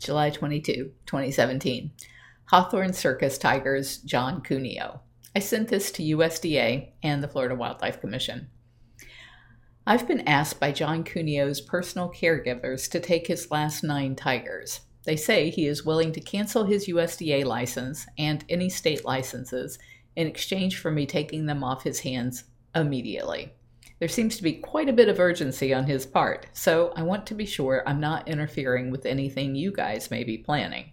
July 22, 2017. Hawthorne Circus Tigers, John Cuneo. I sent this to USDA and the Florida Wildlife Commission. I've been asked by John Cuneo's personal caregivers to take his last nine tigers. They say he is willing to cancel his USDA license and any state licenses in exchange for me taking them off his hands immediately. There seems to be quite a bit of urgency on his part, so I want to be sure I'm not interfering with anything you guys may be planning.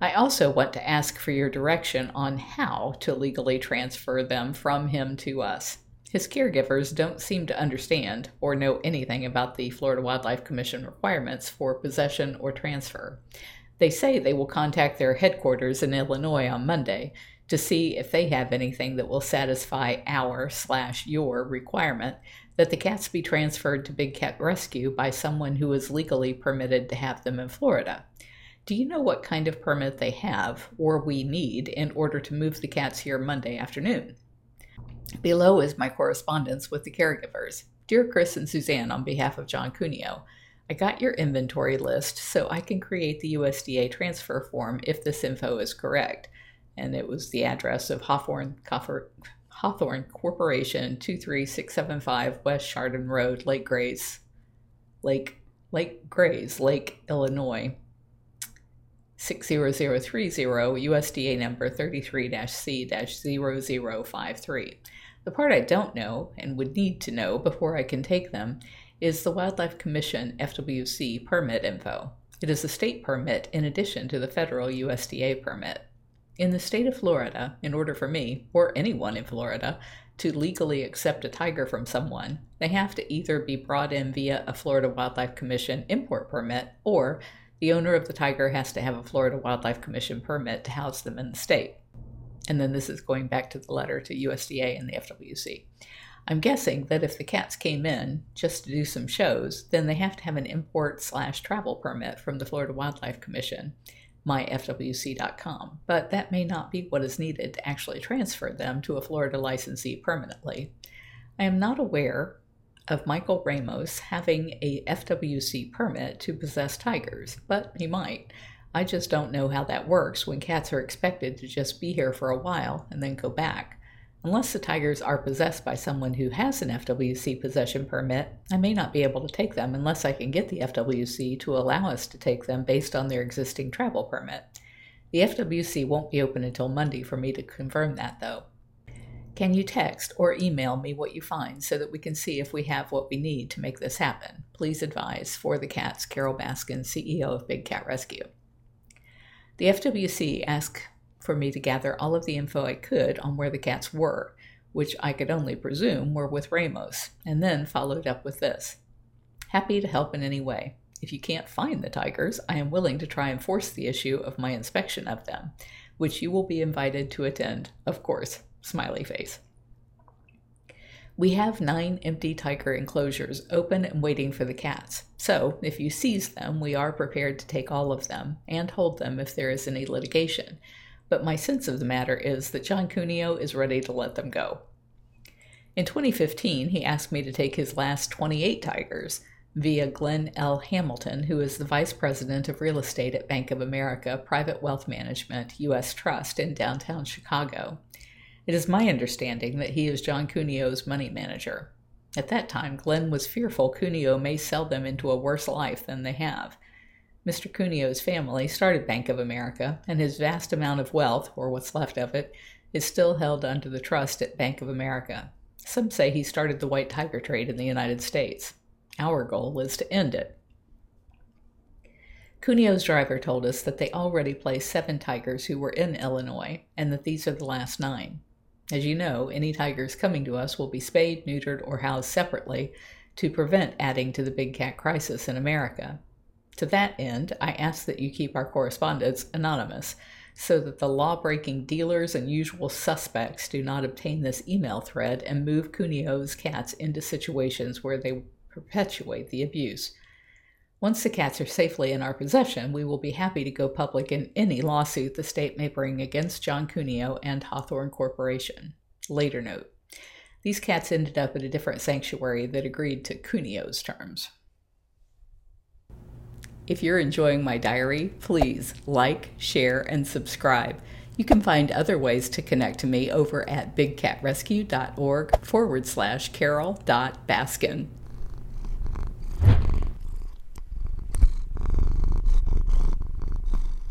I also want to ask for your direction on how to legally transfer them from him to us. His caregivers don't seem to understand or know anything about the Florida Wildlife Commission requirements for possession or transfer. They say they will contact their headquarters in Illinois on Monday to see if they have anything that will satisfy our slash your requirement that the cats be transferred to Big Cat Rescue by someone who is legally permitted to have them in Florida. Do you know what kind of permit they have or we need in order to move the cats here Monday afternoon? Below is my correspondence with the caregivers. Dear Chris and Suzanne, on behalf of John Cuneo, I got your inventory list so I can create the USDA transfer form if this info is correct. And it was the address of Hawthorne, Hawthorne Corporation, 23675 West Chardon Road, Lake Grace, Lake, Lake Grays, Lake, Illinois. 60030, USDA number 33 C 0053. The part I don't know and would need to know before I can take them is the Wildlife Commission FWC permit info. It is a state permit in addition to the federal USDA permit. In the state of Florida, in order for me, or anyone in Florida, to legally accept a tiger from someone, they have to either be brought in via a Florida Wildlife Commission import permit or the owner of the tiger has to have a Florida Wildlife Commission permit to house them in the state. And then this is going back to the letter to USDA and the FWC. I'm guessing that if the cats came in just to do some shows, then they have to have an import slash travel permit from the Florida Wildlife Commission, myfwc.com. But that may not be what is needed to actually transfer them to a Florida licensee permanently. I am not aware of Michael Ramos having a FWC permit to possess tigers, but he might. I just don't know how that works when cats are expected to just be here for a while and then go back. Unless the tigers are possessed by someone who has an FWC possession permit, I may not be able to take them unless I can get the FWC to allow us to take them based on their existing travel permit. The FWC won't be open until Monday for me to confirm that, though. Can you text or email me what you find so that we can see if we have what we need to make this happen? Please advise for the cats, Carole Baskin, CEO of Big Cat Rescue. The FWC asked for me to gather all of the info I could on where the cats were, which I could only presume were with Ramos, and then followed up with this Happy to help in any way. If you can't find the tigers, I am willing to try and force the issue of my inspection of them, which you will be invited to attend, of course. Smiley face. We have nine empty tiger enclosures open and waiting for the cats. So, if you seize them, we are prepared to take all of them and hold them if there is any litigation. But my sense of the matter is that John Cuneo is ready to let them go. In 2015, he asked me to take his last 28 tigers via Glenn L. Hamilton, who is the Vice President of Real Estate at Bank of America Private Wealth Management U.S. Trust in downtown Chicago. It is my understanding that he is John Cuneo's money manager. At that time, Glenn was fearful Cuneo may sell them into a worse life than they have. Mr. Cuneo's family started Bank of America, and his vast amount of wealth, or what's left of it, is still held under the trust at Bank of America. Some say he started the white tiger trade in the United States. Our goal is to end it. Cuneo's driver told us that they already placed seven tigers who were in Illinois, and that these are the last nine. As you know, any tigers coming to us will be spayed, neutered, or housed separately to prevent adding to the big cat crisis in America. To that end, I ask that you keep our correspondence anonymous so that the law breaking dealers and usual suspects do not obtain this email thread and move Cuneo's cats into situations where they perpetuate the abuse. Once the cats are safely in our possession, we will be happy to go public in any lawsuit the state may bring against John Cuneo and Hawthorne Corporation. Later note. These cats ended up at a different sanctuary that agreed to Cuneo's terms. If you're enjoying my diary, please like, share, and subscribe. You can find other ways to connect to me over at bigcatrescue.org forward slash carol.baskin.